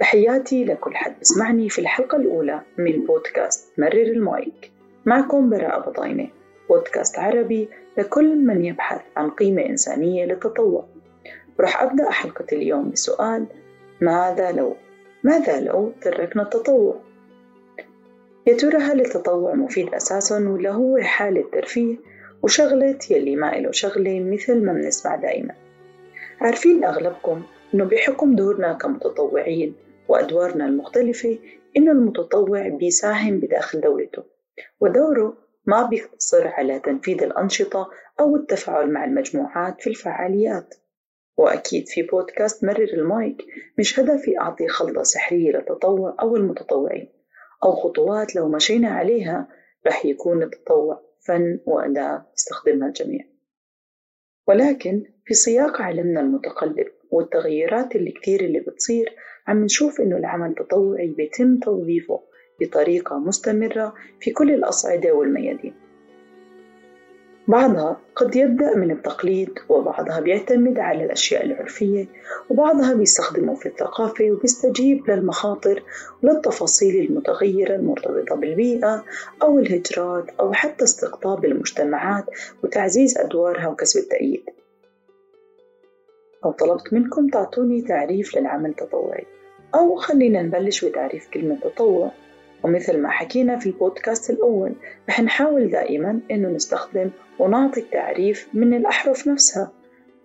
تحياتي لكل حد بسمعني في الحلقة الأولى من بودكاست مرر المايك معكم براءة بطاينة بودكاست عربي لكل من يبحث عن قيمة إنسانية للتطوع ورح أبدأ حلقة اليوم بسؤال ماذا لو؟ ماذا لو تركنا التطوع؟ يا ترى هل التطوع مفيد أساسا ولا هو حالة ترفيه وشغلة يلي ما إله شغلة مثل ما بنسمع دائما عارفين أغلبكم إنه بحكم دورنا كمتطوعين وأدوارنا المختلفة إنه المتطوع بيساهم بداخل دولته ودوره ما بيقتصر على تنفيذ الأنشطة أو التفاعل مع المجموعات في الفعاليات. وأكيد في بودكاست مرر المايك مش هدفي أعطي خلطة سحرية للتطوع أو المتطوعين أو خطوات لو مشينا عليها رح يكون التطوع فن وأداة يستخدمها الجميع. ولكن في سياق عالمنا المتقلب والتغيرات اللي كتير اللي بتصير عم نشوف إنه العمل التطوعي بيتم توظيفه بطريقة مستمرة في كل الأصعدة والميادين. بعضها قد يبدأ من التقليد وبعضها بيعتمد على الأشياء العرفية وبعضها بيستخدمه في الثقافة وبيستجيب للمخاطر وللتفاصيل المتغيرة المرتبطة بالبيئة أو الهجرات أو حتى استقطاب المجتمعات وتعزيز أدوارها وكسب التأييد. أو طلبت منكم تعطوني تعريف للعمل التطوعي. أو خلينا نبلش بتعريف كلمة تطوع. ومثل ما حكينا في البودكاست الأول رح نحاول دائما إنه نستخدم ونعطي التعريف من الأحرف نفسها.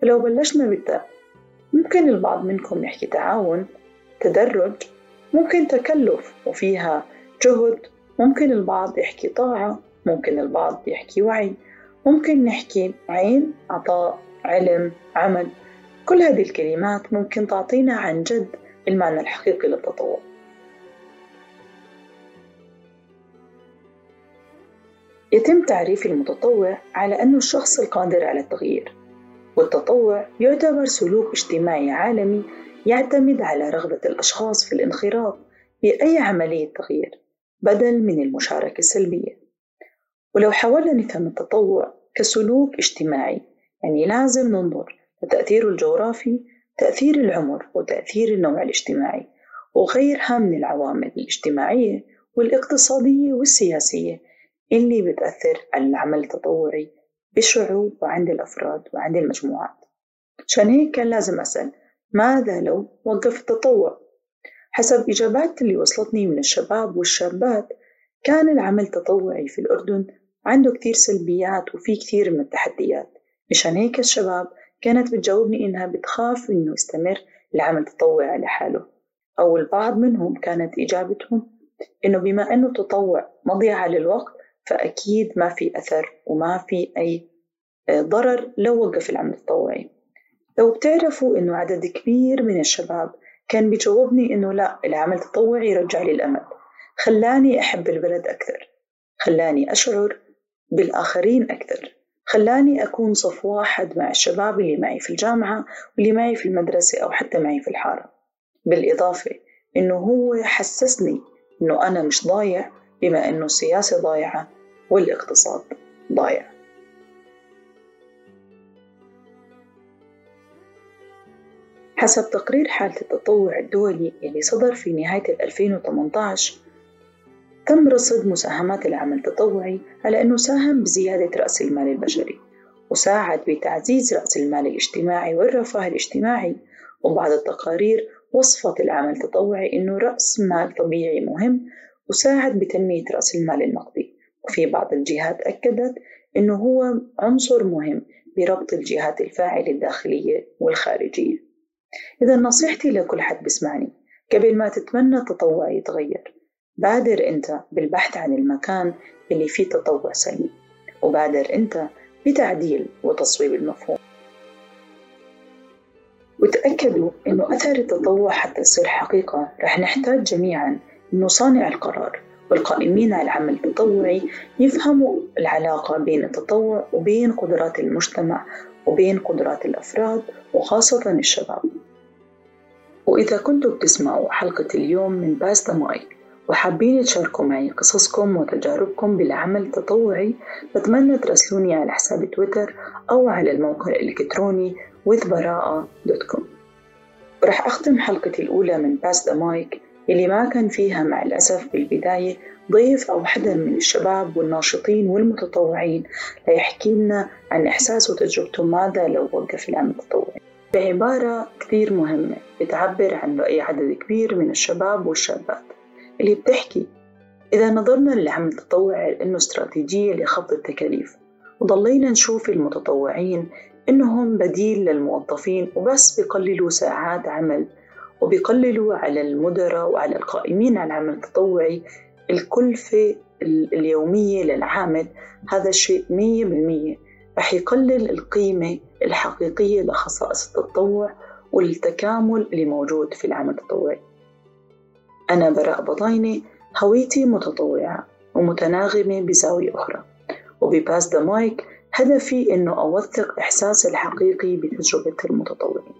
فلو بلشنا بالتاء ممكن البعض منكم يحكي تعاون تدرج ممكن تكلف وفيها جهد ممكن البعض يحكي طاعة ممكن البعض يحكي وعي. ممكن نحكي عين عطاء علم عمل. كل هذه الكلمات ممكن تعطينا عن جد المعنى الحقيقي للتطوع. يتم تعريف المتطوع على أنه الشخص القادر على التغيير والتطوع يعتبر سلوك اجتماعي عالمي يعتمد على رغبة الأشخاص في الانخراط بأي عملية تغيير بدل من المشاركة السلبية. ولو حاولنا نفهم التطوع كسلوك اجتماعي يعني لازم ننظر لتأثيره الجغرافي تأثير العمر وتأثير النوع الاجتماعي وغيرها من العوامل الاجتماعية والاقتصادية والسياسية اللي بتأثر على العمل التطوعي بالشعوب وعند الأفراد وعند المجموعات عشان هيك كان لازم أسأل ماذا لو وقف التطوع؟ حسب إجابات اللي وصلتني من الشباب والشابات كان العمل التطوعي في الأردن عنده كتير سلبيات وفي كتير من التحديات مشان هيك الشباب كانت بتجاوبني إنها بتخاف إنه يستمر العمل التطوعي لحاله أو البعض منهم كانت إجابتهم إنه بما إنه التطوع مضيعة للوقت فأكيد ما في أثر وما في أي آه، ضرر لو وقف العمل التطوعي. لو بتعرفوا إنه عدد كبير من الشباب كان بيجاوبني إنه لا العمل التطوعي رجع لي الأمل. خلاني أحب البلد أكثر. خلاني أشعر بالآخرين أكثر. خلاني أكون صف واحد مع الشباب اللي معي في الجامعة واللي معي في المدرسة أو حتى معي في الحارة. بالإضافة إنه هو حسسني إنه أنا مش ضايع بما إنه السياسة ضايعة والاقتصاد ضايع. حسب تقرير حالة التطوع الدولي اللي صدر في نهاية 2018 تم رصد مساهمات العمل التطوعي على أنه ساهم بزيادة رأس المال البشري وساعد بتعزيز رأس المال الاجتماعي والرفاه الاجتماعي وبعض التقارير وصفت العمل التطوعي أنه رأس مال طبيعي مهم وساعد بتنمية رأس المال النقدي. وفي بعض الجهات أكدت أنه هو عنصر مهم بربط الجهات الفاعلة الداخلية والخارجية. إذا نصيحتي لكل حد بسمعني قبل ما تتمنى التطوع يتغير بادر أنت بالبحث عن المكان اللي فيه تطوع سلمي وبادر أنت بتعديل وتصويب المفهوم. وتأكدوا أنه أثر التطوع حتى يصير حقيقة. رح نحتاج جميعا أنه صانع القرار والقائمين على العمل التطوعي يفهموا العلاقة بين التطوع وبين قدرات المجتمع وبين قدرات الأفراد وخاصة الشباب. وإذا كنتوا بتسمعوا حلقة اليوم من باس مايك وحابين تشاركوا معي قصصكم وتجاربكم بالعمل التطوعي. بتمنى تراسلوني على حساب تويتر أو على الموقع الإلكتروني withbara'a.com ورح أختم حلقتي الأولى من Pass the Mic اللي ما كان فيها مع الأسف بالبداية ضيف أو حدا من الشباب والناشطين والمتطوعين ليحكي لنا عن إحساسه وتجربته ماذا لو وقف العمل التطوعي. بعبارة كثير مهمة بتعبر عن رأي عدد كبير من الشباب والشابات. اللي بتحكي. إذا نظرنا للعمل التطوعي إنه استراتيجية لخفض التكاليف وضلينا نشوف المتطوعين إنهم بديل للموظفين وبس بيقللوا ساعات عمل وبيقللوا على المدراء وعلى القائمين على العمل التطوعي الكلفة اليومية للعامل هذا الشيء مية بالمية رح يقلل القيمة الحقيقية لخصائص التطوع والتكامل اللي موجود في العمل التطوعي. أنا براء بضاينة هويتي متطوعة ومتناغمة بزاوية أخرى. وبباس ذا مايك هدفي إنه أوثق إحساسي الحقيقي بتجربة المتطوعين.